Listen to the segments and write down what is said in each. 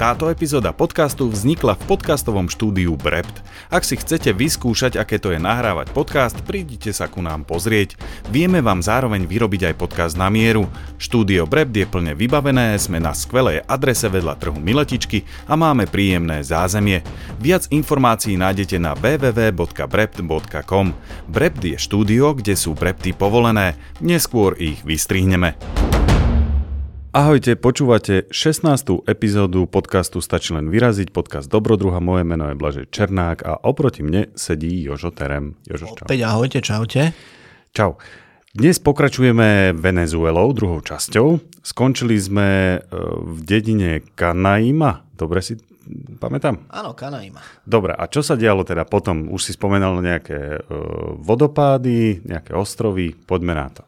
Táto epizóda podcastu vznikla v podcastovom štúdiu Brept. Ak si chcete vyskúšať, aké to je nahrávať podcast, prídite sa ku nám pozrieť. Vieme vám zároveň vyrobiť aj podcast na mieru. Štúdio Brept je plne vybavené, sme na skvelej adrese vedľa trhu Miletičky a máme príjemné zázemie. Viac informácií nájdete na www.brept.com. Brept je štúdio, kde sú brepty povolené, neskôr ich vystrihneme. Ahojte, počúvate 16. epizódu podcastu Stačí len vyraziť, podcast Dobrodruha, moje meno je Blažej Černák a oproti mne sedí Jožo Terem. Jožo, čau. Opäť ahojte, čaute. Čau. Dnes pokračujeme Venezuelou, druhou časťou. Skončili sme e, v dedine Kanaima, dobre si pamätám? Áno, Kanaima. Dobre, a čo sa dialo teda potom? Už si spomenal nejaké e, vodopády, nejaké ostrovy, poďme na to.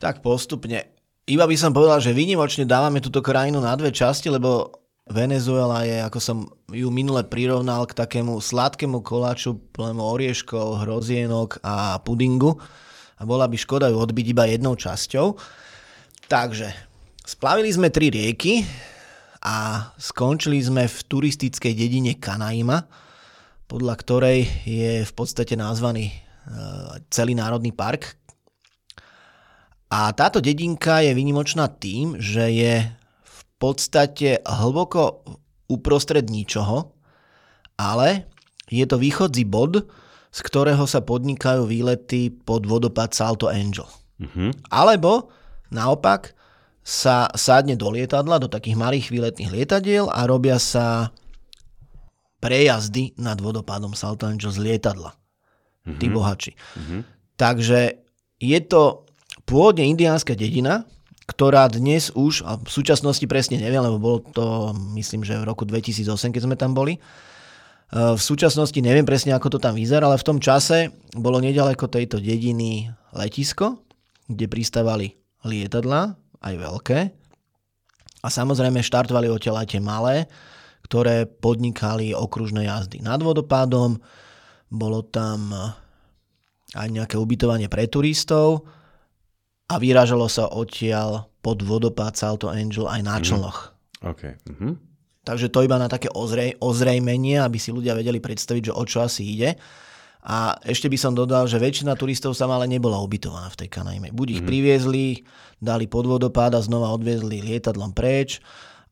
Tak postupne iba by som povedal, že výnimočne dávame túto krajinu na dve časti, lebo Venezuela je, ako som ju minule prirovnal, k takému sladkému koláču plnému orieškov, hrozienok a pudingu. A bola by škoda ju odbiť iba jednou časťou. Takže, splavili sme tri rieky a skončili sme v turistickej dedine Kanaima, podľa ktorej je v podstate nazvaný e, celý národný park a táto dedinka je vynimočná tým, že je v podstate hlboko uprostred ničoho, ale je to východzí bod, z ktorého sa podnikajú výlety pod vodopád Salto Angel. Mm-hmm. Alebo naopak sa sádne do lietadla, do takých malých výletných lietadiel a robia sa prejazdy nad vodopádom Salto Angel z lietadla. Mm-hmm. Tí bohači. Mm-hmm. Takže je to pôvodne indiánska dedina, ktorá dnes už, a v súčasnosti presne neviem, lebo bolo to, myslím, že v roku 2008, keď sme tam boli, e, v súčasnosti neviem presne, ako to tam vyzerá, ale v tom čase bolo nedaleko tejto dediny letisko, kde pristávali lietadla, aj veľké. A samozrejme štartovali odtiaľ aj tie malé, ktoré podnikali okružné jazdy nad vodopádom. Bolo tam aj nejaké ubytovanie pre turistov a vyrážalo sa odtiaľ pod vodopád Salto Angel aj na mhm. člnoch. Mm-hmm. Okay. Mm-hmm. Takže to iba na také ozrej, ozrejmenie, aby si ľudia vedeli predstaviť, že o čo asi ide. A ešte by som dodal, že väčšina turistov sa ale nebola ubytovaná v tej Kanajme. Buď ich mm-hmm. priviezli, dali pod vodopád a znova odviezli lietadlom preč,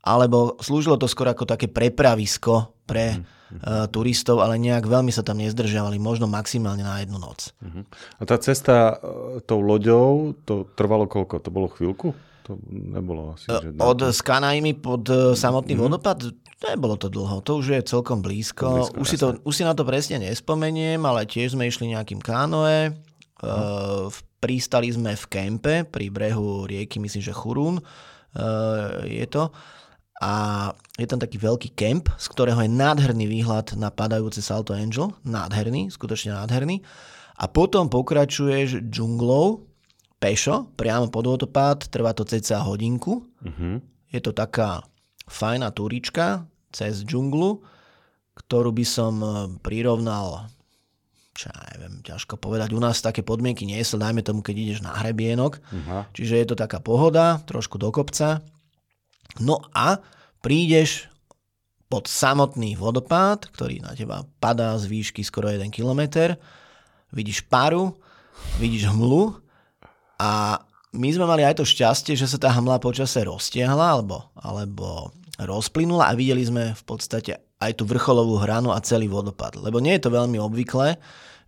alebo slúžilo to skôr ako také prepravisko pre mm-hmm uh, turistov, ale nejak veľmi sa tam nezdržiavali, možno maximálne na jednu noc. Uh-huh. A tá cesta uh, tou loďou, to trvalo koľko? To bolo chvíľku? To nebolo asi. Že Od Skanajmy pod uh, samotný uh-huh. vodopad? Nebolo to dlho, to už je celkom blízko. blízko už, si to, už si na to presne nespomeniem, ale tiež sme išli nejakým kánoe. Uh-huh. Uh, pristali sme v kempe pri brehu rieky, myslím, že Churún uh, je to a je tam taký veľký kemp, z ktorého je nádherný výhľad na padajúce Salto Angel, nádherný, skutočne nádherný. A potom pokračuješ džunglou, pešo, priamo pod vodopád, trvá to cca hodinku. Uh-huh. Je to taká fajná túrička cez džunglu, ktorú by som e, prirovnal, čo ja neviem, ťažko povedať, u nás také podmienky nie sú, dajme tomu, keď ideš na hrebienok, uh-huh. čiže je to taká pohoda, trošku do kopca, No a prídeš pod samotný vodopád, ktorý na teba padá z výšky skoro 1 km, vidíš paru, vidíš hmlu a my sme mali aj to šťastie, že sa tá hmla počase roztiahla alebo, alebo rozplynula a videli sme v podstate aj tú vrcholovú hranu a celý vodopád. Lebo nie je to veľmi obvyklé,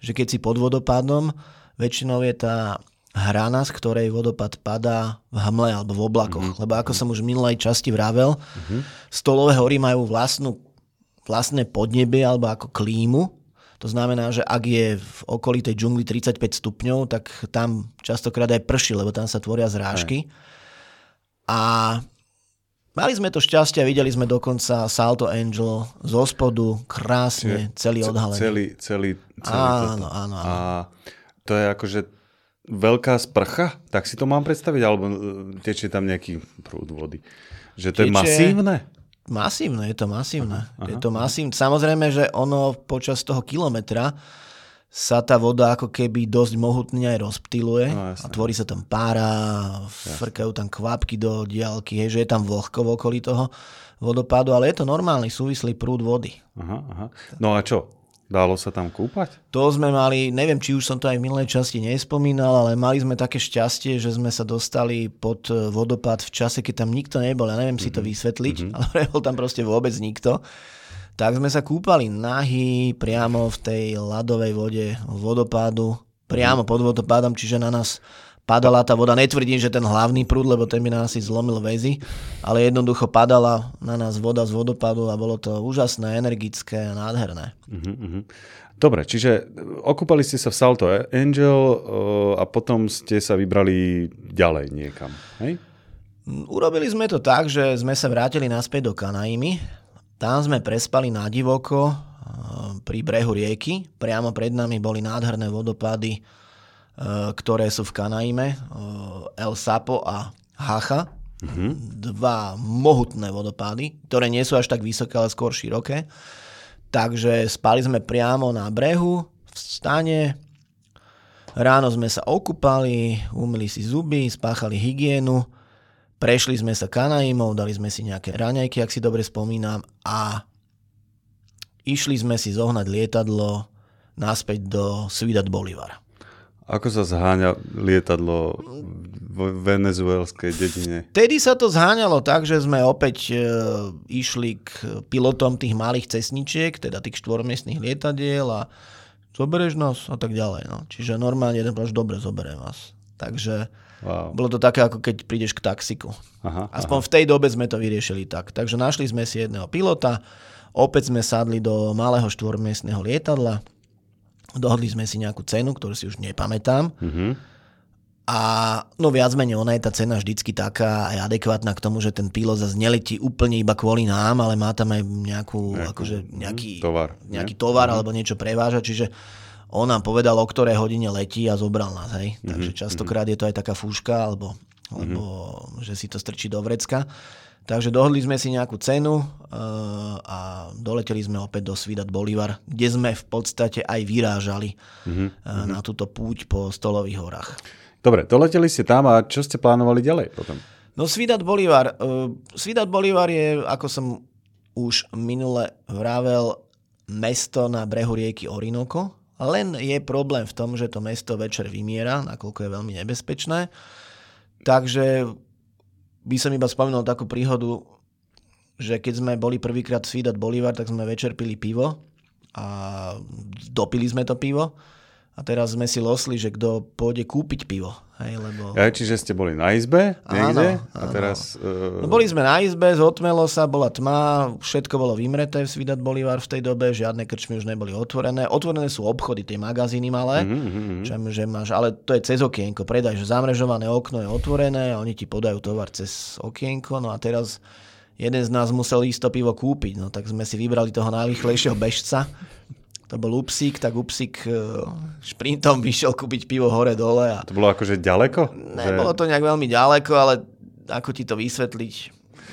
že keď si pod vodopádom, väčšinou je tá hrana, z ktorej vodopad padá v hmle alebo v oblakoch. Mm-hmm. Lebo ako som už v minulej časti vravel, mm-hmm. stolové hory majú vlastnú, vlastné podnebie alebo ako klímu. To znamená, že ak je v okolí tej džungli 35 stupňov, tak tam častokrát aj prší, lebo tam sa tvoria zrážky. Aj. A mali sme to šťastie a videli sme dokonca Salto Angel zo spodu, krásne, celý odhalený. Celý, celý, celý áno, áno, áno. A to je akože veľká sprcha, tak si to mám predstaviť, alebo e, tečie tam nejaký prúd vody. Že to tečie... je masívne? Masívne, je to masívne. Aha, aha, je to masívne. Samozrejme, že ono počas toho kilometra sa tá voda ako keby dosť mohutne aj rozptýluje no, a tvorí sa tam pára, frkajú tam kvapky do diálky, hej, že je tam vlhko v okolí toho vodopádu, ale je to normálny súvislý prúd vody. Aha, aha. No a čo? Dalo sa tam kúpať? To sme mali, neviem, či už som to aj v minulej časti nespomínal, ale mali sme také šťastie, že sme sa dostali pod vodopád v čase, keď tam nikto nebol. Ja neviem mm-hmm. si to mhm. vysvetliť, mm-hmm. ale nebol tam proste vôbec nikto tak sme sa kúpali nahy priamo v tej ľadovej vode vodopádu, priamo pod vodopádom, čiže na nás padala tá voda. Netvrdím, že ten hlavný prúd, lebo ten by nás asi zlomil väzy, ale jednoducho padala na nás voda z vodopádu a bolo to úžasné, energické a nádherné. Uh-huh, Dobre, čiže okúpali ste sa v Salto Angel a potom ste sa vybrali ďalej niekam, hej? Urobili sme to tak, že sme sa vrátili naspäť do Kanaimy, tam sme prespali na divoko eh, pri brehu rieky. Priamo pred nami boli nádherné vodopády, eh, ktoré sú v Kanaime, eh, El Sapo a Hacha. Mm-hmm. Dva mohutné vodopády, ktoré nie sú až tak vysoké, ale skôr široké. Takže spali sme priamo na brehu, v stane. Ráno sme sa okúpali, umili si zuby, spáchali hygienu Prešli sme sa Kanaimou, dali sme si nejaké raňajky, ak si dobre spomínam, a išli sme si zohnať lietadlo naspäť do Ciudad Bolivar. Ako sa zháňa lietadlo v venezuelskej dedine? Tedy sa to zháňalo tak, že sme opäť e, išli k pilotom tých malých cestničiek, teda tých štvormiestných lietadiel a zoberieš nás a tak ďalej. No. Čiže normálne jeden dobre, zoberiem vás. Takže Wow. Bolo to také, ako keď prídeš k taxiku. Aha, Aspoň aha. v tej dobe sme to vyriešili tak. Takže našli sme si jedného pilota, opäť sme sadli do malého štvormiestného lietadla, dohodli sme si nejakú cenu, ktorú si už nepamätám. Uh-huh. A no viac menej ona je tá cena vždycky taká aj adekvátna k tomu, že ten pilot zase neletí úplne iba kvôli nám, ale má tam aj nejakú, nejakú akože nejaký tovar, nejaký tovar uh-huh. alebo niečo preváža, čiže on nám povedal, o ktorej hodine letí a zobral nás. Hej. Mm-hmm. Takže častokrát je to aj taká fúška, alebo, mm-hmm. alebo že si to strčí do vrecka. Takže dohodli sme si nejakú cenu uh, a doleteli sme opäť do Svidat Bolivar, kde sme v podstate aj vyrážali mm-hmm. na túto púť po Stolových horách. Dobre, doleteli ste tam a čo ste plánovali ďalej potom? No Svidat Bolivar. Uh, Svidat Bolivar je, ako som už minule vravel, mesto na brehu rieky Orinoco, len je problém v tom, že to mesto večer vymiera, nakoľko je veľmi nebezpečné. Takže by som iba spomenul takú príhodu, že keď sme boli prvýkrát v Ciudad Bolívar, tak sme večer pili pivo a dopili sme to pivo a teraz sme si losli, že kto pôjde kúpiť pivo. Hej, lebo... Ja, čiže ste boli na izbe niekde? Áno, a teraz, uh... no, boli sme na izbe, zotmelo sa, bola tma, všetko bolo vymreté v Svidat Bolivar v tej dobe, žiadne krčmy už neboli otvorené. Otvorené sú obchody, tie magazíny malé, mm-hmm. že, že máš, ale to je cez okienko, predaj, že zamrežované okno je otvorené a oni ti podajú tovar cez okienko, no a teraz jeden z nás musel ísť to pivo kúpiť, no tak sme si vybrali toho najrychlejšieho bežca, to bol Upsik, tak Upsik e, šprintom vyšiel kúpiť pivo hore-dole. A... To bolo akože ďaleko? Nebolo to nejak veľmi ďaleko, ale ako ti to vysvetliť?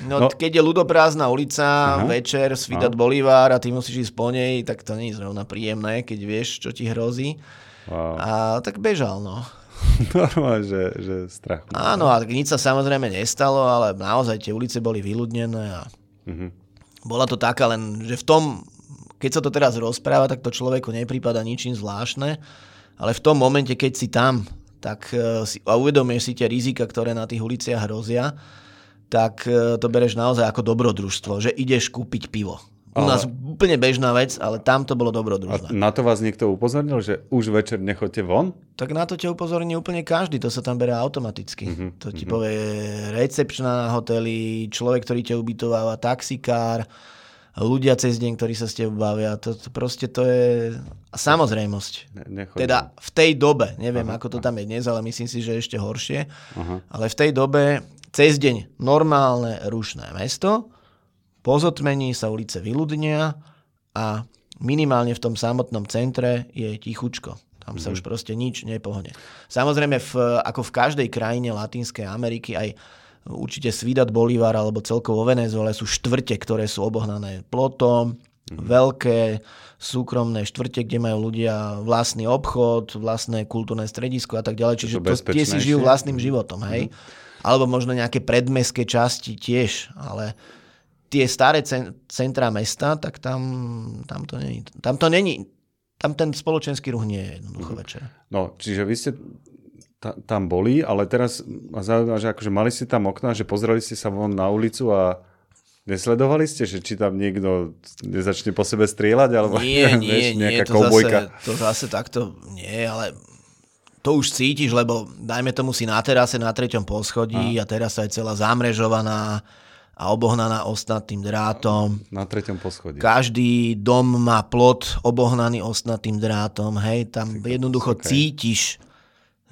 No, no. keď je ľudoprázdna ulica, uh-huh. večer, Svidat uh-huh. Bolívar a ty musíš ísť po nej, tak to nie je zrovna príjemné, keď vieš, čo ti hrozí. Wow. A tak bežal, no. Normálne, že, že strach. Áno, a nič sa samozrejme nestalo, ale naozaj tie ulice boli vyľudnené a uh-huh. bola to taká len, že v tom keď sa to teraz rozpráva, tak to človeku neprípada ničím zvláštne, ale v tom momente, keď si tam tak e, si, a uvedomíš si tie rizika, ktoré na tých uliciach hrozia, tak e, to bereš naozaj ako dobrodružstvo, že ideš kúpiť pivo. U ale... nás úplne bežná vec, ale tam to bolo dobrodružné. A na to vás niekto upozornil, že už večer nechoďte von? Tak na to ťa upozorní úplne každý, to sa tam berie automaticky. Uh-huh, to ti uh-huh. povie recepčná na hoteli, človek, ktorý ťa ubytováva, taxikár, ľudia cez deň, ktorí sa s tebou bavia. To, to proste to je samozrejmosť. Ne, teda v tej dobe, neviem aha, ako to tam je dnes, ale myslím si, že ešte horšie, aha. ale v tej dobe cez deň normálne rušné mesto, po zotmení sa ulice vyľudnia a minimálne v tom samotnom centre je tichučko. Tam sa mm. už proste nič nepohne. Samozrejme, v, ako v každej krajine Latinskej Ameriky, aj určite Svidat Bolívar alebo celkovo Venezuele sú štvrte, ktoré sú obohnané plotom, veľké súkromné štvrte, kde majú ľudia vlastný obchod, vlastné kultúrne stredisko a tak ďalej. Čiže to, tie si žijú vlastným životom, hej. Alebo možno nejaké predmestské časti tiež, ale tie staré centrá mesta, tak tam, tam to není. Tam to není. Tam ten spoločenský ruch nie je jednoducho večer. No, čiže vy ste tam boli, ale teraz ma zaujíma, že akože mali ste tam okna, že pozreli ste sa von na ulicu a nesledovali ste, že či tam niekto nezačne po sebe strieľať, alebo nie, nie, nie, nejaká to zase, to zase takto nie, ale to už cítiš, lebo dajme tomu si na terase na treťom poschodí a, a teraz sa je celá zamrežovaná a obohnaná ostnatým drátom. Na treťom poschodí. Každý dom má plot obohnaný ostnatým drátom, hej, tam jednoducho okay. cítiš,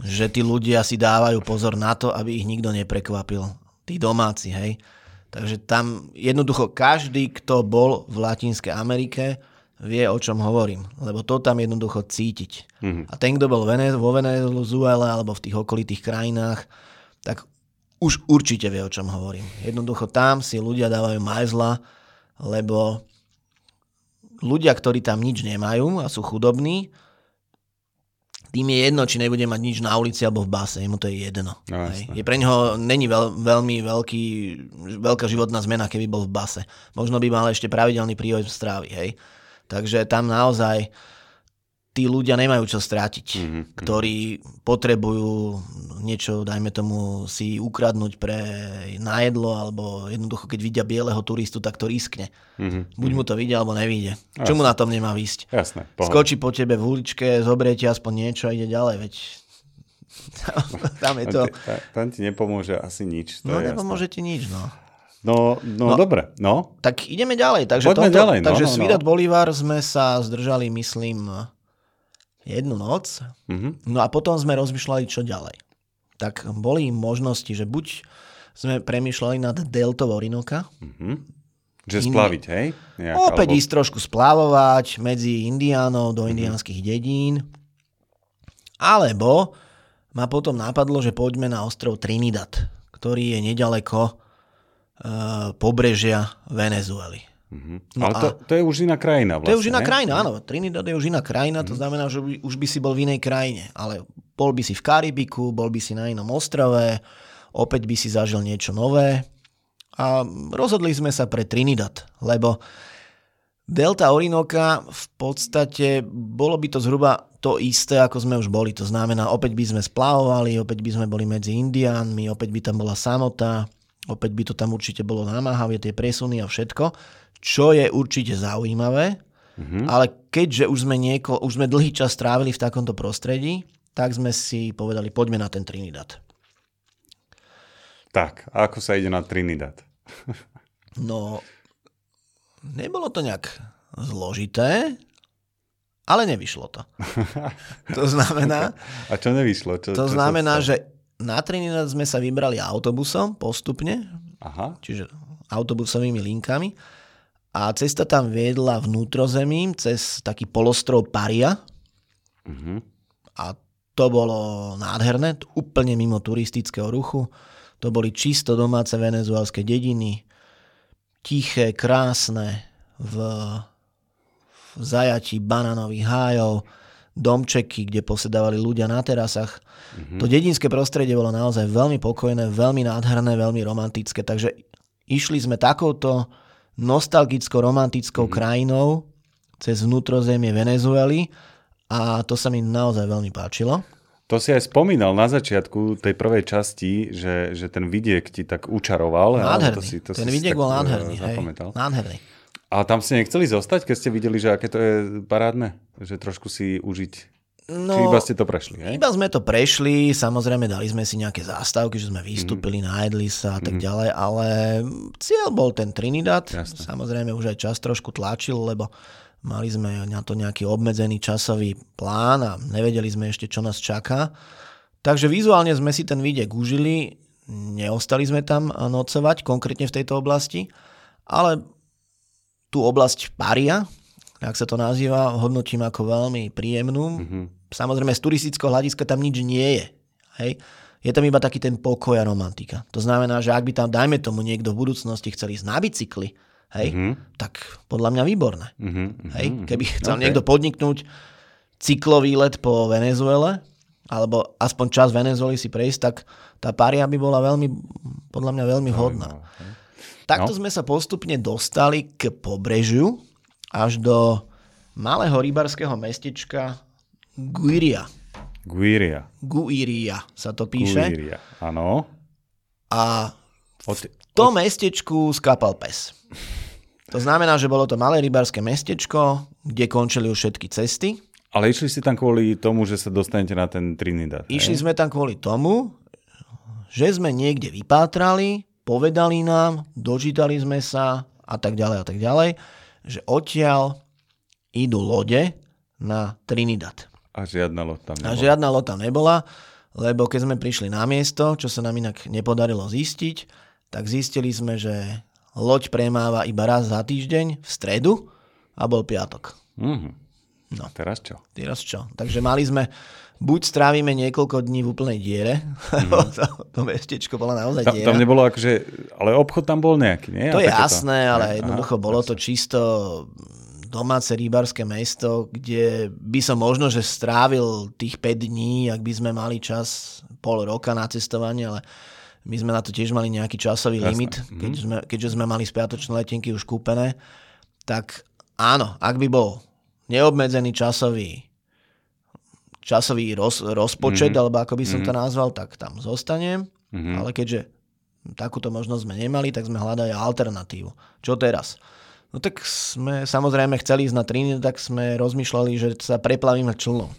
že tí ľudia si dávajú pozor na to, aby ich nikto neprekvapil. Tí domáci, hej. Takže tam jednoducho každý, kto bol v Latinskej Amerike, vie, o čom hovorím. Lebo to tam jednoducho cítiť. Mm-hmm. A ten, kto bol vo Venezuele alebo v tých okolitých krajinách, tak už určite vie, o čom hovorím. Jednoducho tam si ľudia dávajú majzla, lebo ľudia, ktorí tam nič nemajú a sú chudobní, tým je jedno, či nebude mať nič na ulici alebo v base, mu to je jedno. No, je pre neho není veľ, veľmi veľký, veľká životná zmena, keby bol v base. Možno by mal ešte pravidelný príjem strávy, hej. Takže tam naozaj tí ľudia nemajú čo strátiť, mm-hmm. ktorí potrebujú niečo, dajme tomu, si ukradnúť pre najedlo, alebo jednoducho, keď vidia bieleho turistu, tak to riskne. Mm-hmm. Buď mu to vidia, alebo nevíde. Jasne. Čo mu na tom nemá výsť? Jasne, Skočí po tebe v uličke, zoberie ti aspoň niečo a ide ďalej, veď tam je to... Tam, tam ti nepomôže asi nič. To no nepomôže ti nič, no. No, no, no dobre, no. Tak ideme ďalej. Takže, Poďme toto, ďalej, no, takže no, no. Svidat Bolívar sme sa zdržali, myslím, jednu noc. Mm-hmm. No a potom sme rozmýšľali, čo ďalej. Tak boli možnosti, že buď sme premýšľali nad deltou Orinoka. Mm-hmm. Že splaviť, hej? Nejak, opäť alebo... ísť trošku splavovať medzi Indiánov do mm-hmm. indiánskych dedín. Alebo ma potom napadlo, že poďme na ostrov Trinidad, ktorý je nedaleko uh, pobrežia Venezuely. Mm-hmm. No Ale to, to je už iná krajina vlastne. To je už iná ne? krajina, áno. Trinidad je už iná krajina, mm-hmm. to mhm. znamená, že by, už by si bol v inej krajine. Ale bol by si v Karibiku, bol by si na inom ostrove, opäť by si zažil niečo nové. A rozhodli sme sa pre Trinidad, lebo Delta Orinoka v podstate bolo by to zhruba to isté, ako sme už boli. To znamená, opäť by sme splavovali, opäť by sme boli medzi Indiánmi, opäť by tam bola samota, opäť by to tam určite bolo namáhavé, tie presuny a všetko čo je určite zaujímavé, mm-hmm. ale keďže už sme, nieko, už sme dlhý čas strávili v takomto prostredí, tak sme si povedali, poďme na ten Trinidad. Tak, a ako sa ide na Trinidad? no, nebolo to nejak zložité, ale nevyšlo to. to znamená... A čo nevyšlo? Čo, to čo znamená, že na Trinidad sme sa vybrali autobusom postupne, Aha. čiže autobusovými linkami a cesta tam viedla vnútrozemím cez taký polostrov Paria. Mm-hmm. A to bolo nádherné, úplne mimo turistického ruchu. To boli čisto domáce venezuelské dediny, tiché, krásne, v, v zajatí banánových hájov, domčeky, kde posedávali ľudia na terasách. Mm-hmm. To dedinské prostredie bolo naozaj veľmi pokojné, veľmi nádherné, veľmi romantické, takže išli sme takouto nostalgicko-romantickou mm. krajinou cez vnútrozemie Venezuely a to sa mi naozaj veľmi páčilo. To si aj spomínal na začiatku tej prvej časti, že, že ten vidiek ti tak učaroval. Nádherný. To si, to ten vidiek bol eh, nádherný. Hej. Nádherný. A tam ste nechceli zostať, keď ste videli, že aké to je parádne? Že trošku si užiť No, Či iba ste to prešli, hej? Iba sme to prešli, samozrejme dali sme si nejaké zástavky, že sme vystúpili, mm. najedli sa a tak mm. ďalej, ale cieľ bol ten Trinidad. Jasne. Samozrejme už aj čas trošku tlačil, lebo mali sme na to nejaký obmedzený časový plán a nevedeli sme ešte, čo nás čaká. Takže vizuálne sme si ten výdek užili, neostali sme tam nocovať, konkrétne v tejto oblasti, ale tú oblasť Paria, ak sa to nazýva, hodnotím ako veľmi príjemnú. Mm-hmm Samozrejme, z turistického hľadiska tam nič nie je. Hej? Je tam iba taký ten pokoj a romantika. To znamená, že ak by tam, dajme tomu, niekto v budúcnosti chcel ísť na bicykli, hej, mm-hmm. tak podľa mňa výborné. Mm-hmm. Hej, keby chcel okay. niekto podniknúť cyklový let po Venezuele, alebo aspoň čas Venezuely si prejsť, tak tá paria by bola veľmi, podľa mňa veľmi vhodná. Takto no. sme sa postupne dostali k pobrežiu až do malého rybarského mestečka Guiria. Guiria. Guiria sa to píše. Guiria, áno. A v tom mestečku skapal pes. To znamená, že bolo to malé rybarské mestečko, kde končili už všetky cesty. Ale išli ste tam kvôli tomu, že sa dostanete na ten Trinidad. Išli hej? sme tam kvôli tomu, že sme niekde vypátrali, povedali nám, dočítali sme sa a tak ďalej a tak ďalej, že odtiaľ idú lode na Trinidad. A žiadna loď tam nebola. A žiadna loď tam nebola, lebo keď sme prišli na miesto, čo sa nám inak nepodarilo zistiť, tak zistili sme, že loď premáva iba raz za týždeň v stredu a bol piatok. Mm-hmm. No. teraz čo? Teraz čo? Takže mali sme, buď strávime niekoľko dní v úplnej diere, mm. to, to mestečko bolo naozaj diera. Tam nebolo akože, ale obchod tam bol nejaký, nie? To je jasné, to... ale jednoducho Aha, bolo to čisto domáce rýbarské mesto, kde by som možno, že strávil tých 5 dní, ak by sme mali čas pol roka na cestovanie, ale my sme na to tiež mali nejaký časový Jasné. limit, mhm. keď sme, keďže sme mali spiatočné letenky už kúpené, tak áno, ak by bol neobmedzený časový časový roz, rozpočet, mm-hmm. alebo ako by som mm-hmm. to mhm. nazval, tak tam zostanem. Mm-hmm. Ale keďže takúto možnosť sme nemali, tak sme hľadali alternatívu. Čo teraz? No tak sme samozrejme chceli ísť na Trinidad, tak sme rozmýšľali, že sa preplavíme člnom.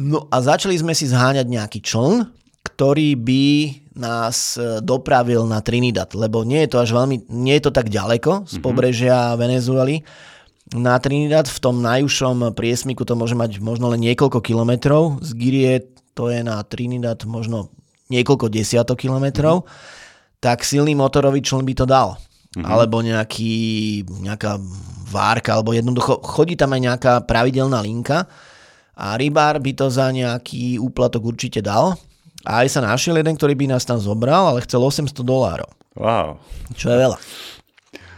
No a začali sme si zháňať nejaký čln, ktorý by nás e, dopravil na Trinidad, lebo nie je to až veľmi, nie je to tak ďaleko z mhm. pobrežia Venezuely na Trinidad v tom najúžšom priesmiku to môže mať možno len niekoľko kilometrov. Z Girie to je na Trinidad možno niekoľko desiatok kilometrov. Mm-hmm. Tak silný motorový čln by to dal. Mm-hmm. Alebo nejaký, nejaká várka, alebo jednoducho chodí tam aj nejaká pravidelná linka a rybár by to za nejaký úplatok určite dal. A aj sa našiel jeden, ktorý by nás tam zobral, ale chcel 800 dolárov. Wow. Čo je veľa.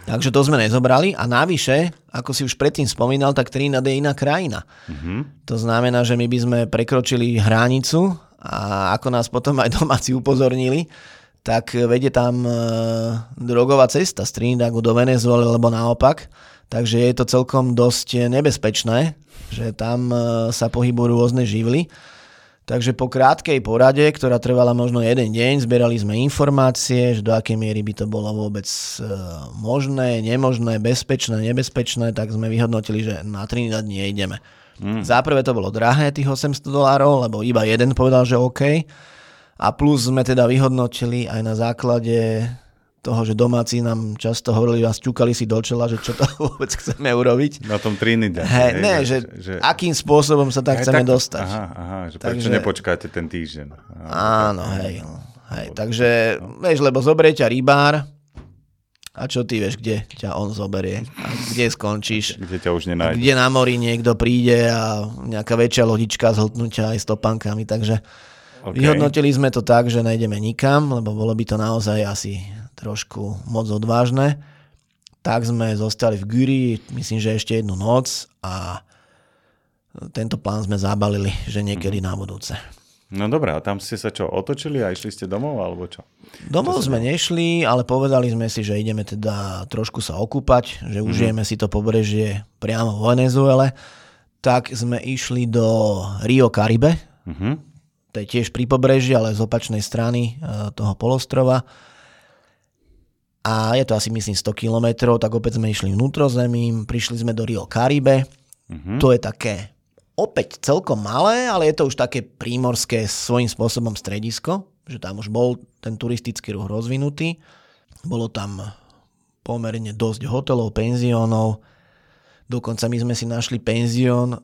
Takže to sme nezobrali a navyše, ako si už predtým spomínal, tak Trinidad je iná krajina. Mm-hmm. To znamená, že my by sme prekročili hranicu a ako nás potom aj domáci upozornili, tak vedie tam e, drogová cesta z Trinidadu do Venezuely, alebo naopak. Takže je to celkom dosť nebezpečné, že tam e, sa pohybujú rôzne živly. Takže po krátkej porade, ktorá trvala možno jeden deň, zbierali sme informácie, že do akej miery by to bolo vôbec e, možné, nemožné, bezpečné, nebezpečné, tak sme vyhodnotili, že na Trinidad nejdeme. Mm. Záprve to bolo drahé, tých 800 dolárov, lebo iba jeden povedal, že OK. A plus sme teda vyhodnotili aj na základe toho, že domáci nám často hovorili a stúkali si do čela, že čo to vôbec chceme urobiť. Na tom Trinidad. Hey, ne, že, že, akým spôsobom sa tak chceme tak, dostať. Aha, aha, že takže, prečo nepočkáte ten týždeň. Aha, áno, hej. hej takže, no. vieš, lebo zoberie ťa rybár a čo ty vieš, kde ťa on zoberie a kde skončíš. Kde ťa už nenájde. Kde na mori niekto príde a nejaká väčšia lodička zhltnutia aj s topankami, takže okay. vyhodnotili sme to tak, že nejdeme nikam, lebo bolo by to naozaj asi trošku moc odvážne. Tak sme zostali v Gyri, myslím, že ešte jednu noc a tento plán sme zabalili, že niekedy na budúce. No dobré, a tam ste sa čo, otočili a išli ste domov, alebo čo? Domov čo sme sa... nešli, ale povedali sme si, že ideme teda trošku sa okúpať, že mm-hmm. užijeme si to pobrežie priamo v Venezuele. Tak sme išli do Rio Caribe, mm-hmm. To je tiež pri pobreží, ale z opačnej strany e, toho polostrova a je to asi myslím 100 kilometrov, tak opäť sme išli vnútrozemím, prišli sme do Rio Caribe, mm-hmm. to je také opäť celkom malé, ale je to už také prímorské svojím spôsobom stredisko, že tam už bol ten turistický ruch rozvinutý. Bolo tam pomerne dosť hotelov, penziónov, dokonca my sme si našli penzión,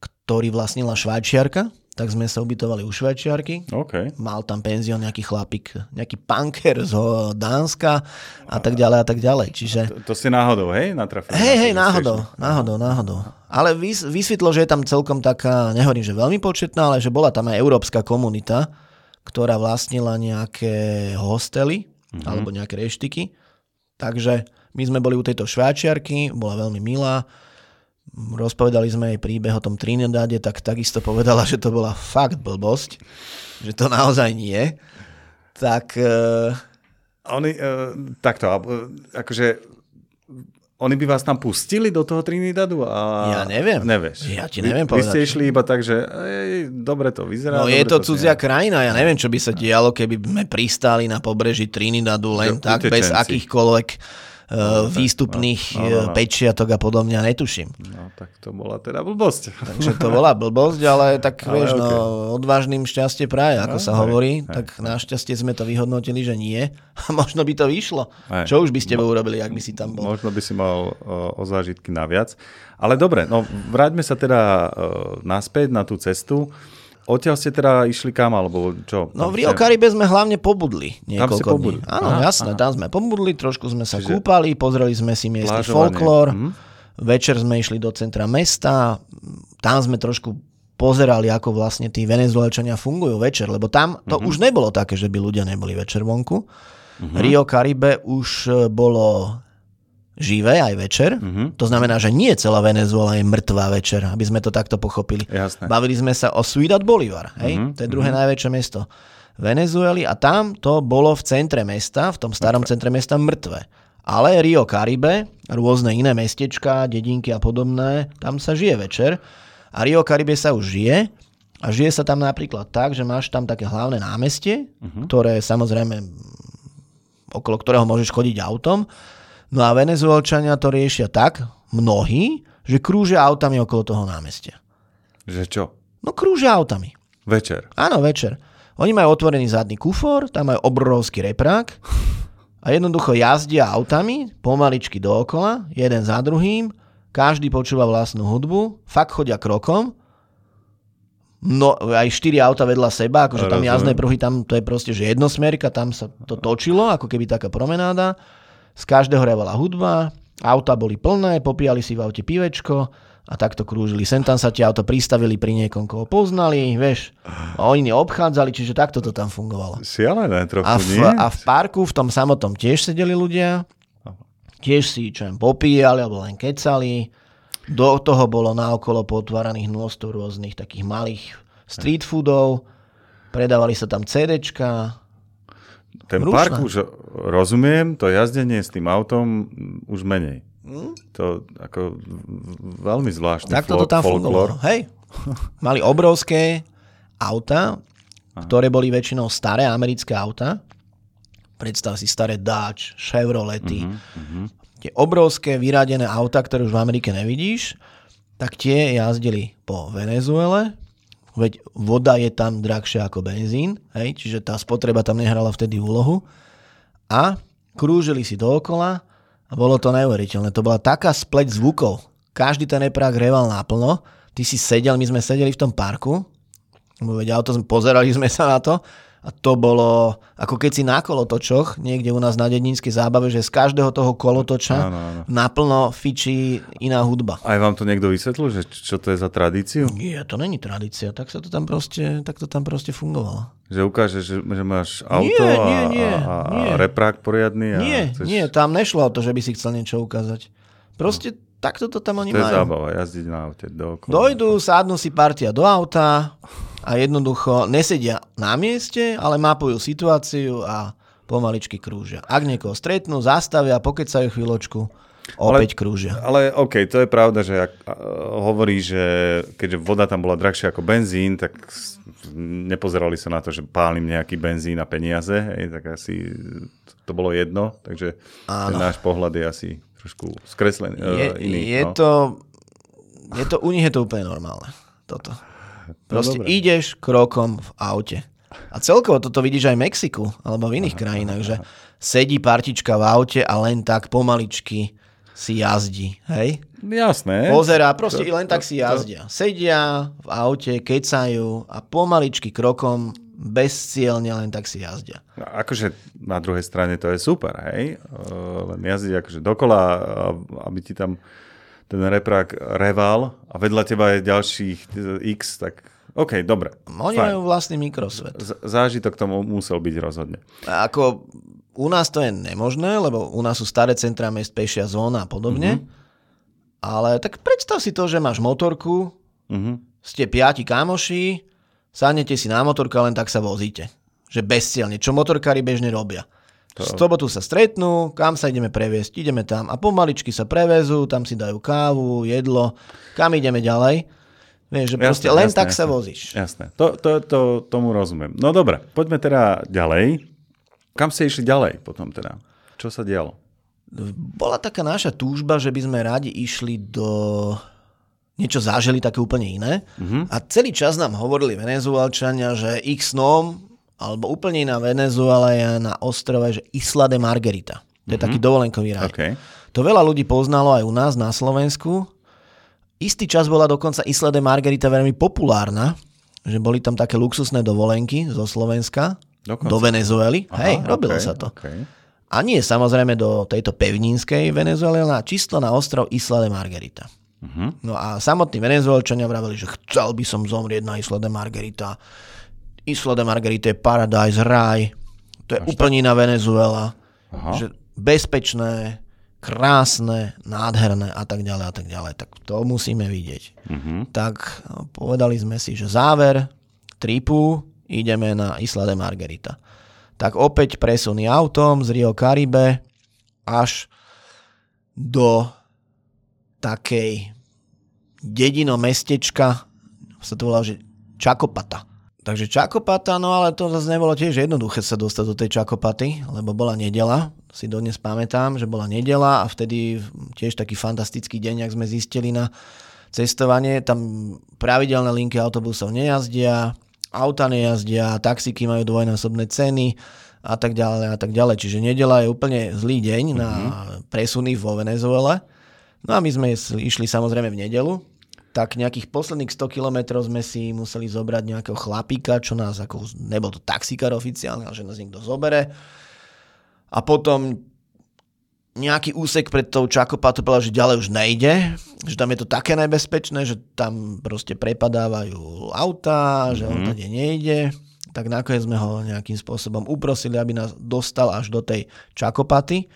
ktorý vlastnila Švajčiarka, tak sme sa ubytovali u Švajčiarky. Okay. Mal tam penzión nejaký chlapík, nejaký punker z Dánska a tak ďalej a tak ďalej. Čiže... To, to si náhodou, hej? Natrafili hej, hej, náhodou, náhodou, náhodou. Ale vys, vysvetlo, že je tam celkom taká, nehovorím, že veľmi početná, ale že bola tam aj európska komunita, ktorá vlastnila nejaké hostely mm-hmm. alebo nejaké reštiky. Takže My sme boli u tejto šváčiarky, bola veľmi milá, rozpovedali sme jej príbeh o tom Trinidade, tak takisto povedala, že to bola fakt blbosť, že to naozaj nie. Tak... Uh... Oni, uh, takto, uh, akože oni by vás tam pustili do toho Trinidadu? A... Ja neviem. Nevieš. Ja ti neviem vy, povedať. Vy ste išli iba tak, že ej, dobre to vyzerá. No je to, to cudzia krajina, ja neviem, čo by sa dialo, keby sme pristáli na pobreží Trinidadu len že, tak, utečenci. bez akýchkoľvek no, výstupných no, no, no. pečiatok a podobne, ja netuším. No tak to bola teda blbosť. Takže to bola blbosť, ale tak ale vieš, okay. no, odvážnym šťastie praje, ako no, sa hej, hovorí, hej, tak našťastie sme to vyhodnotili, že nie a možno by to vyšlo. Hej. Čo už by ste Mo- urobili, ak by si tam bol? Možno by si mal o, o zážitky naviac. Ale dobre, no vráťme sa teda naspäť na tú cestu. Odtiaľ ste teda išli kam, alebo čo? No v Rio Caribe sme hlavne pobudli niekoľko tam pobudli. dní. Áno, aha, jasné, aha. tam sme pobudli, trošku sme sa Čiže kúpali, pozreli sme si miestny folklór, hm? večer sme išli do centra mesta, tam sme trošku pozerali, ako vlastne tí venezuelčania fungujú večer, lebo tam to mm-hmm. už nebolo také, že by ľudia neboli večer vonku. Mm-hmm. Rio Caribe už e, bolo živé aj večer. Mm-hmm. To znamená, že nie celá Venezuela je mŕtvá večer, aby sme to takto pochopili. Jasné. Bavili sme sa o Ciudad Bolívar, hej? Mm-hmm. to je druhé mm-hmm. najväčšie mesto Venezuely a tam to bolo v centre mesta, v tom starom okay. centre mesta mŕtve. Ale Rio Caribe, rôzne iné mestečka, dedinky a podobné, tam sa žije večer. A Rio Caribe sa už žije a žije sa tam napríklad tak, že máš tam také hlavné námestie, uh-huh. ktoré samozrejme okolo ktorého môžeš chodiť autom No a venezuelčania to riešia tak, mnohí, že krúžia autami okolo toho námestia. Že čo? No krúžia autami. Večer? Áno, večer. Oni majú otvorený zadný kufor, tam majú obrovský reprák a jednoducho jazdia autami pomaličky dookola, jeden za druhým, každý počúva vlastnú hudbu, fakt chodia krokom, no aj štyri auta vedľa seba, akože tam jazdné pruhy, tam to je proste, že jednosmerka, tam sa to točilo, ako keby taká promenáda z každého revala hudba, auta boli plné, popíjali si v aute pivečko a takto krúžili. Sem tam sa tie auto pristavili pri niekom, koho poznali, vieš, a oni obchádzali, čiže takto to tam fungovalo. Šialené trochu, a v, nie? a v parku, v tom samotnom tiež sedeli ľudia, tiež si čo popíjali alebo len kecali. Do toho bolo naokolo potváraných množstvo rôznych takých malých street foodov, predávali sa tam CDčka, ten Rušná. park už rozumiem, to jazdenie s tým autom už menej. Hmm? To ako veľmi zvláštny Tak to tam fungovalo. Hej. Mali obrovské auta, Aha. ktoré boli väčšinou staré americké auta. Predstav si staré Dodge, Chevrolety. Uh-huh, uh-huh. Tie obrovské vyradené auta, ktoré už v Amerike nevidíš, tak tie jazdili po Venezuele, veď voda je tam drahšia ako benzín, hej, čiže tá spotreba tam nehrala vtedy úlohu. A krúžili si dookola a bolo to neuveriteľné. To bola taká spleť zvukov. Každý ten eprák reval naplno. Ty si sedel, my sme sedeli v tom parku, veď auto, pozerali sme sa na to a to bolo, ako keď si na kolotočoch, niekde u nás na dedinskej zábave, že z každého toho kolotoča áno, áno. naplno fičí iná hudba. Aj vám to niekto vysvetlil, že čo to je za tradíciu? Nie, to není tradícia, tak sa to tam proste, tak to tam proste fungovalo. Že ukážeš, že, že máš auto nie, nie, nie, a, a, nie. a reprák poriadny? A nie, chceš... nie, tam nešlo o to, že by si chcel niečo ukázať. Proste no. Takto to tam oni to majú. To je zábava, jazdiť na aute dookola. Dojdu, sádnu si partia do auta, a jednoducho nesedia na mieste, ale mapujú situáciu a pomaličky krúžia. Ak niekoho stretnú, zastavia, pokecajú chvíľočku, opäť ale, krúžia. Ale OK, to je pravda, že ak hovorí, že keďže voda tam bola drahšia ako benzín, tak nepozerali sa na to, že pálim nejaký benzín a peniaze, hej, tak asi to bolo jedno, takže Áno. ten náš pohľad je asi trošku skreslený, je, uh, iný. Je no. to, je to, u nich je to úplne normálne, toto. Proste no, ideš krokom v aute. A celkovo toto vidíš aj v Mexiku, alebo v iných aha, krajinách, aha. že sedí partička v aute a len tak pomaličky si jazdí, hej? Jasné. Pozerá, proste to, len tak si jazdia. Sedia v aute, kecajú a pomaličky krokom bezcielne len tak si jazdia. No, akože na druhej strane to je super, hej? Len jazdiť akože dokola, aby ti tam ten reprák reval a vedľa teba je ďalších x, tak OK, dobre. Oni fajn. majú vlastný mikrosvet. Z- zážitok tomu musel byť rozhodne. A ako u nás to je nemožné, lebo u nás sú staré centra mest, pešia zóna a podobne. Mm-hmm. Ale tak predstav si to, že máš motorku, mm-hmm. ste piati kamoši, sadnete si na motorku a len tak sa vozíte. Že bezcielne, čo motorkári bežne robia. To... V sobotu sa stretnú, kam sa ideme previesť, ideme tam a pomaličky sa prevezú, tam si dajú kávu, jedlo, kam ideme ďalej. Vieš, že jasné, proste len jasné, tak jasné. sa vozíš. Jasné, to, to, to, tomu rozumiem. No dobre, poďme teda ďalej. Kam ste išli ďalej potom teda? Čo sa dialo? Bola taká naša túžba, že by sme radi išli do niečo zažili také úplne iné. Uh-huh. A celý čas nám hovorili venezuelčania, že ich snom alebo úplne iná Venezuela je na ostrove, že Isla de Margarita. To je mm-hmm. taký dovolenkový raj. Okay. To veľa ľudí poznalo aj u nás na Slovensku. Istý čas bola dokonca Isla de Margarita veľmi populárna, že boli tam také luxusné dovolenky zo Slovenska dokonca. do Venezuely. Aha, Hej, robilo okay, sa to. Okay. A nie samozrejme do tejto pevninskej Venezuely, ale čisto na ostrov Isla de Margarita. Uh-huh. No a samotní venezuelčania vraveli, že chcel by som zomrieť na Isla de Margarita Isla de Margarita je paradise, raj. To je Až úplne iná Venezuela. Aha. Že bezpečné, krásne, nádherné a tak ďalej a tak ďalej. Tak to musíme vidieť. Uh-huh. Tak povedali sme si, že záver tripu ideme na Isla de Margarita. Tak opäť presuny autom z Rio Caribe až do takej dedino mestečka, sa to volá, že Čakopata. Takže Čakopata, no ale to zase nebolo tiež jednoduché sa dostať do tej Čakopaty, lebo bola nedela, si dodnes pamätám, že bola nedela a vtedy tiež taký fantastický deň, ak sme zistili na cestovanie, tam pravidelné linky autobusov nejazdia, auta nejazdia, taxíky majú dvojnásobné ceny a tak ďalej a tak ďalej. Čiže nedela je úplne zlý deň mm-hmm. na mhm. presuny vo Venezuele. No a my sme išli samozrejme v nedelu, tak nejakých posledných 100 kilometrov sme si museli zobrať nejakého chlapíka, čo nás ako, nebol to taxikár oficiálne, ale že nás niekto zobere. A potom nejaký úsek pred tou Čakopatou povedal, že ďalej už nejde, že tam je to také nebezpečné, že tam proste prepadávajú autá, že mm-hmm. on mhm. tady nejde. Tak nakoniec sme ho nejakým spôsobom uprosili, aby nás dostal až do tej Čakopaty.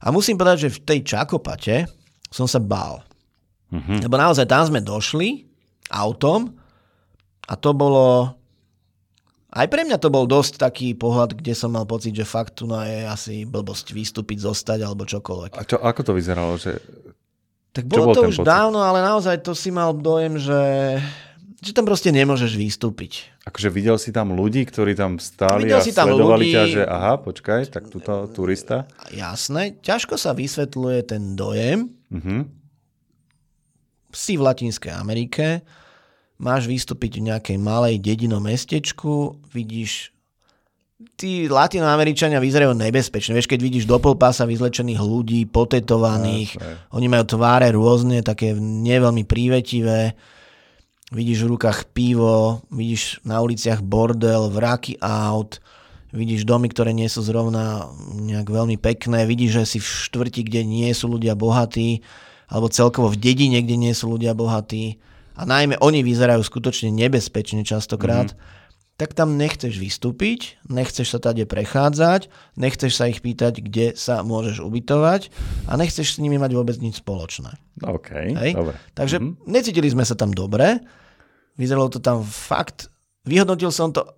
A musím povedať, že v tej Čakopate som sa bál. Mm-hmm. Lebo naozaj tam sme došli autom a to bolo... Aj pre mňa to bol dosť taký pohľad, kde som mal pocit, že fakt tu je asi blbosť vystúpiť, zostať alebo čokoľvek. A čo, ako to vyzeralo? Že... Tak bolo to už pocit? dávno, ale naozaj to si mal dojem, že že tam proste nemôžeš vystúpiť. Akože videl si tam ľudí, ktorí tam stáli videl a si tam sledovali ľudí... ťa, že aha, počkaj, tak tuto turista? Jasné, ťažko sa vysvetľuje ten dojem, uh-huh si v Latinskej Amerike, máš vystúpiť v nejakej malej dedinom mestečku, vidíš tí latinoameričania vyzerajú nebezpečne. Vieš, keď vidíš do polpása vyzlečených ľudí, potetovaných, no, oni majú tváre rôzne, také neveľmi prívetivé. Vidíš v rukách pivo, vidíš na uliciach bordel, vraky aut, vidíš domy, ktoré nie sú zrovna nejak veľmi pekné, vidíš, že si v štvrti, kde nie sú ľudia bohatí, alebo celkovo v dedine, kde nie sú ľudia bohatí a najmä oni vyzerajú skutočne nebezpečne častokrát, mm-hmm. tak tam nechceš vystúpiť, nechceš sa tady prechádzať, nechceš sa ich pýtať, kde sa môžeš ubytovať a nechceš s nimi mať vôbec nič spoločné. OK, Hej? dobre. Takže mm-hmm. necítili sme sa tam dobre, vyzeralo to tam fakt, vyhodnotil som to,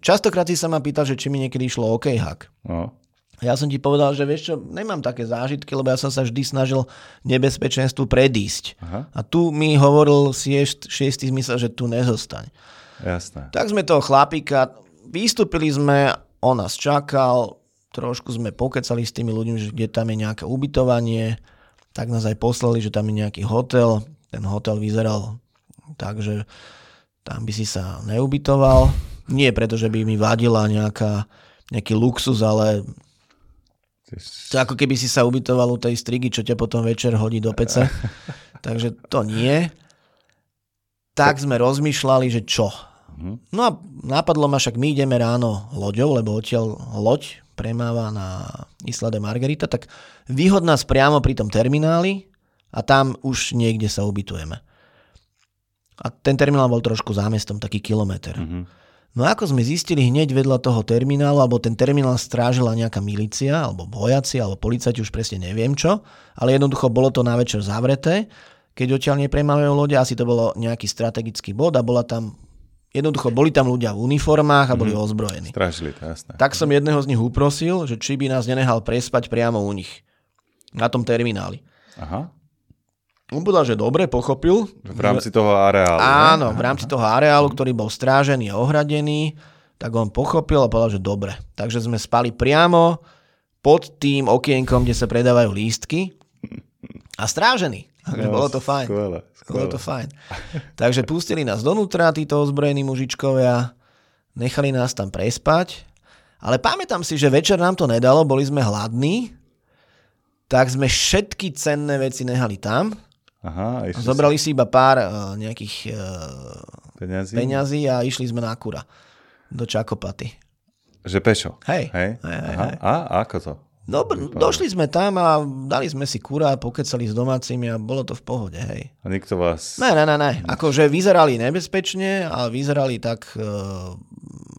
častokrát si sa ma pýtal, že či mi niekedy išlo OK hack. No. Ja som ti povedal, že vieš čo, nemám také zážitky, lebo ja som sa vždy snažil nebezpečenstvu predísť. Aha. A tu mi hovoril siešt, šiestý zmysel, že tu nezostaň. Jasné. Tak sme toho chlapíka, vystúpili sme, on nás čakal, trošku sme pokecali s tými ľuďmi, že kde tam je nejaké ubytovanie, tak nás aj poslali, že tam je nejaký hotel. Ten hotel vyzeral tak, že tam by si sa neubytoval. Nie preto, že by mi vadila nejaká, nejaký luxus, ale to ako keby si sa ubytoval u tej strigy, čo ťa potom večer hodí do pece. Takže to nie. Tak sme rozmýšľali, že čo. Mhm. No a napadlo ma, však my ideme ráno loďou, lebo odtiaľ loď premáva na Isla de Margarita, tak výhod nás priamo pri tom termináli a tam už niekde sa ubytujeme. A ten terminál bol trošku zámestom, taký kilometr. Mm-hmm. No ako sme zistili hneď vedľa toho terminálu, alebo ten terminál strážila nejaká milícia, alebo vojaci, alebo policajti, už presne neviem čo, ale jednoducho bolo to na večer zavreté. Keď odtiaľ nepremávajú lode, asi to bolo nejaký strategický bod a bola tam Jednoducho boli tam ľudia v uniformách a boli mm. ozbrojení. Strážili to, jasné. Tak som jedného z nich uprosil, že či by nás nenehal prespať priamo u nich. Na tom termináli. Aha. On povedal, že dobre, pochopil. V rámci toho areálu. Áno, ne? v rámci toho areálu, ktorý bol strážený a ohradený, tak on pochopil a povedal, že dobre. Takže sme spali priamo pod tým okienkom, kde sa predávajú lístky a strážený. No, bolo to fajn. Skvelé, skvelé. Bolo to fajn. Takže pustili nás donútra, títo ozbrojení mužičkovia, nechali nás tam prespať, ale pamätám si, že večer nám to nedalo, boli sme hladní, tak sme všetky cenné veci nehali tam Aha, a zobrali si iba pár uh, nejakých uh, peňazí? peňazí a išli sme na kura do Čakopaty. Že pešo? Hej. hej? hej, hej, Aha. hej. A, a ako to? No, došli sme tam a dali sme si kura, pokecali s domácimi a bolo to v pohode, hej. A nikto vás... Ne, ne, ne, ne. Akože vyzerali nebezpečne, ale vyzerali tak... Uh,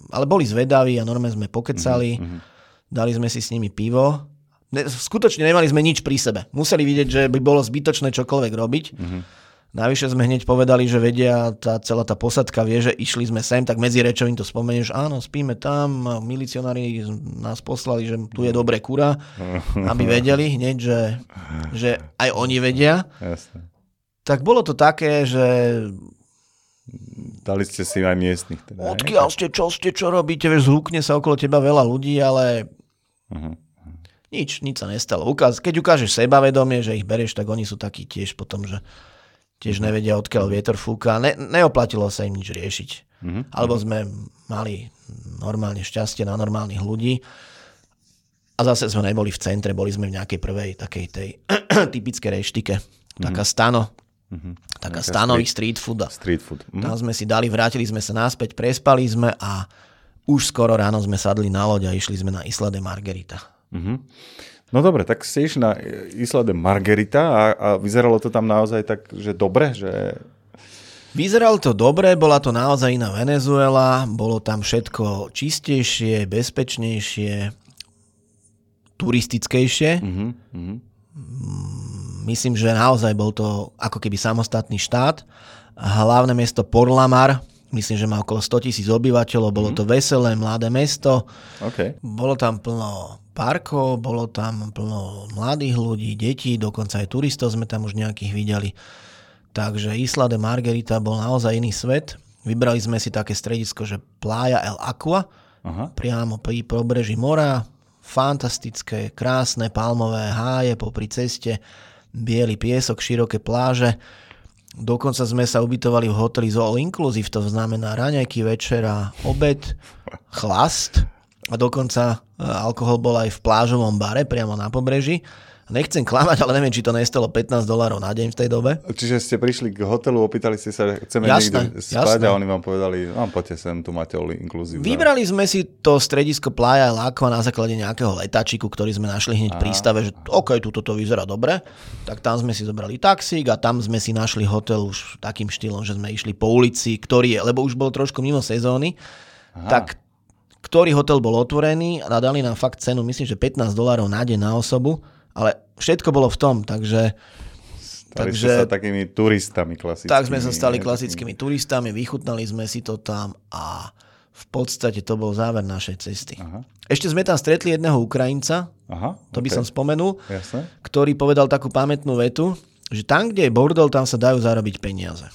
ale boli zvedaví a normálne sme pokecali. Mm-hmm. Dali sme si s nimi pivo skutočne nemali sme nič pri sebe. Museli vidieť, že by bolo zbytočné čokoľvek robiť. Mm-hmm. Navyše sme hneď povedali, že vedia, tá celá tá posadka vie, že išli sme sem, tak medzi rečou im to spomenieš, áno, spíme tam, milicionári nás poslali, že tu je dobré kura, aby vedeli hneď, že, že aj oni vedia. Jasne. Tak bolo to také, že Dali ste si aj miestnych. Teda, odkiaľ ste, čo ste, čo robíte, vieš, zhúkne sa okolo teba veľa ľudí, ale uh-huh. Nič, nič sa nestalo. Ukáz, keď ukážeš sebavedomie, že ich bereš, tak oni sú takí tiež potom, že tiež nevedia, odkiaľ vietor fúka. Ne, neoplatilo sa im nič riešiť. Mm-hmm. Alebo sme mali normálne šťastie na normálnych ľudí. A zase sme neboli v centre, boli sme v nejakej prvej takej tej typické reštike. Mm-hmm. Taká stano. Mm-hmm. Taká stanových street, street fooda. Street food. Mm-hmm. Tam sme si dali, vrátili sme sa naspäť, prespali sme a už skoro ráno sme sadli na loď a išli sme na Isla de Margarita. Mm-hmm. No dobre, tak si išli na Isla de Margarita a, a vyzeralo to tam naozaj tak, že dobre, že... Vyzeralo to dobre, bola to naozaj iná Venezuela, bolo tam všetko čistejšie, bezpečnejšie, turistickejšie. Mm-hmm. Myslím, že naozaj bol to ako keby samostatný štát. Hlavné mesto Porlamar, myslím, že má okolo 100 tisíc obyvateľov, bolo mm-hmm. to veselé, mladé mesto. Okay. Bolo tam plno parkov, bolo tam plno mladých ľudí, detí, dokonca aj turistov sme tam už nejakých videli. Takže Isla de Margarita bol naozaj iný svet. Vybrali sme si také stredisko, že Playa El Aqua, Aha. priamo pri pobreží mora, fantastické, krásne palmové háje popri ceste, biely piesok, široké pláže. Dokonca sme sa ubytovali v hoteli z All Inclusive, to znamená raňajky, večera, obed, chlast a dokonca e, alkohol bol aj v plážovom bare priamo na pobreží. Nechcem klamať, ale neviem, či to nestalo 15 dolárov na deň v tej dobe. Čiže ste prišli k hotelu, opýtali ste sa, chceme jasné, niekde spať jasné. a oni vám povedali, no poďte sem, tu máte inkluzívne. Vybrali sme si to stredisko Playa Lakva na základe nejakého letačiku, ktorý sme našli hneď pri stave, že OK, tu toto vyzerá dobre. Tak tam sme si zobrali taxík a tam sme si našli hotel už takým štýlom, že sme išli po ulici, ktorý je, lebo už bol trošku mimo sezóny. Aha. Tak ktorý hotel bol otvorený a dali nám fakt cenu, myslím, že 15 dolárov na deň na osobu, ale všetko bolo v tom, takže... Stali takže sa takými turistami klasickými. Tak sme sa stali klasickými turistami, vychutnali sme si to tam a v podstate to bol záver našej cesty. Aha. Ešte sme tam stretli jedného Ukrajinca, Aha, to by okay. som spomenul, Jasne. ktorý povedal takú pamätnú vetu, že tam, kde je bordel, tam sa dajú zarobiť peniaze.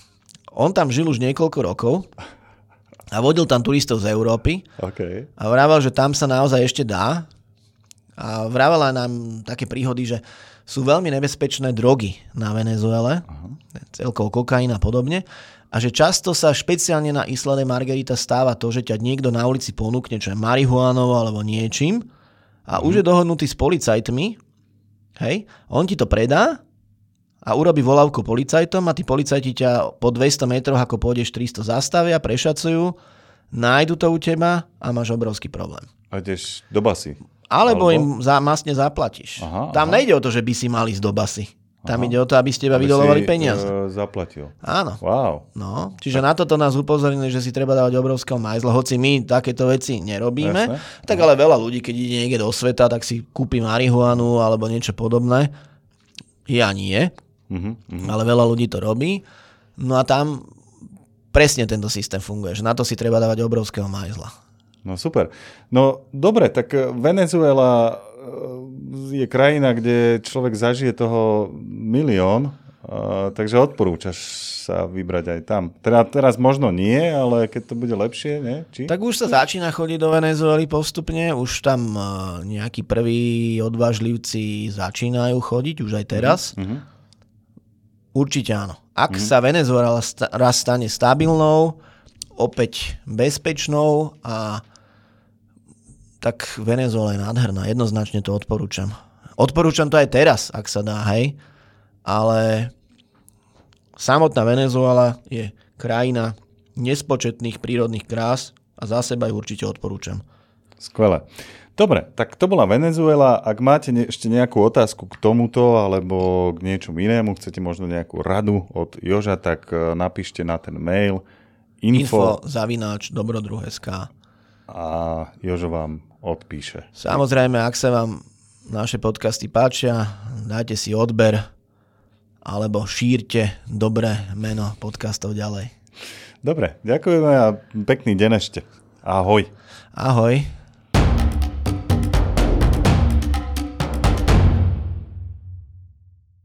On tam žil už niekoľko rokov a vodil tam turistov z Európy okay. a vravel, že tam sa naozaj ešte dá. A vravala nám také príhody, že sú veľmi nebezpečné drogy na Venezuele, uh-huh. celkovo kokain a podobne. A že často sa špeciálne na Isla de Margarita stáva to, že ťa niekto na ulici ponúkne, čo je marihuánovo alebo niečím a uh-huh. už je dohodnutý s policajtmi, hej, on ti to predá a urobí volávku policajtom a tí policajti ťa po 200 metroch, ako pôjdeš 300, zastavia, prešacujú, nájdu to u teba a máš obrovský problém. A ideš do basy. Alebo, Alebo? im za, masne zaplatíš. Aha, Tam aha. nejde o to, že by si mal ísť do basy. Tam Aha. ide o to, aby ste iba vydolovali peniaze. Uh, zaplatil. Áno. Wow. No, čiže tak. na toto nás upozornili, že si treba dávať obrovského majzla, hoci my takéto veci nerobíme. Jasne. Tak ale veľa ľudí, keď ide niekde do sveta, tak si kúpi marihuanu alebo niečo podobné. Ja nie. Uh-huh, uh-huh. Ale veľa ľudí to robí. No a tam presne tento systém funguje, že na to si treba dávať obrovského majzla. No super. No dobre, tak Venezuela je krajina, kde človek zažije toho milión, takže odporúčaš sa vybrať aj tam. Teda teraz možno nie, ale keď to bude lepšie, nie? Či? Tak už sa začína chodiť do Venezuely postupne, už tam nejakí prví odvážlivci začínajú chodiť, už aj teraz. Uh-huh. Určite áno. Ak uh-huh. sa Venezuela raz stane stabilnou, opäť bezpečnou a tak Venezuela je nádherná, jednoznačne to odporúčam. Odporúčam to aj teraz, ak sa dá, hej, ale samotná Venezuela je krajina nespočetných prírodných krás a za seba ju určite odporúčam. Skvelé. Dobre, tak to bola Venezuela. Ak máte ne, ešte nejakú otázku k tomuto alebo k niečomu inému, chcete možno nejakú radu od Joža, tak e, napíšte na ten mail info, info zavináč dobrodruh.sk a Jožo vám odpíše. Samozrejme, ak sa vám naše podcasty páčia, dajte si odber alebo šírte dobré meno podcastov ďalej. Dobre, ďakujeme a pekný deň ešte. Ahoj. Ahoj.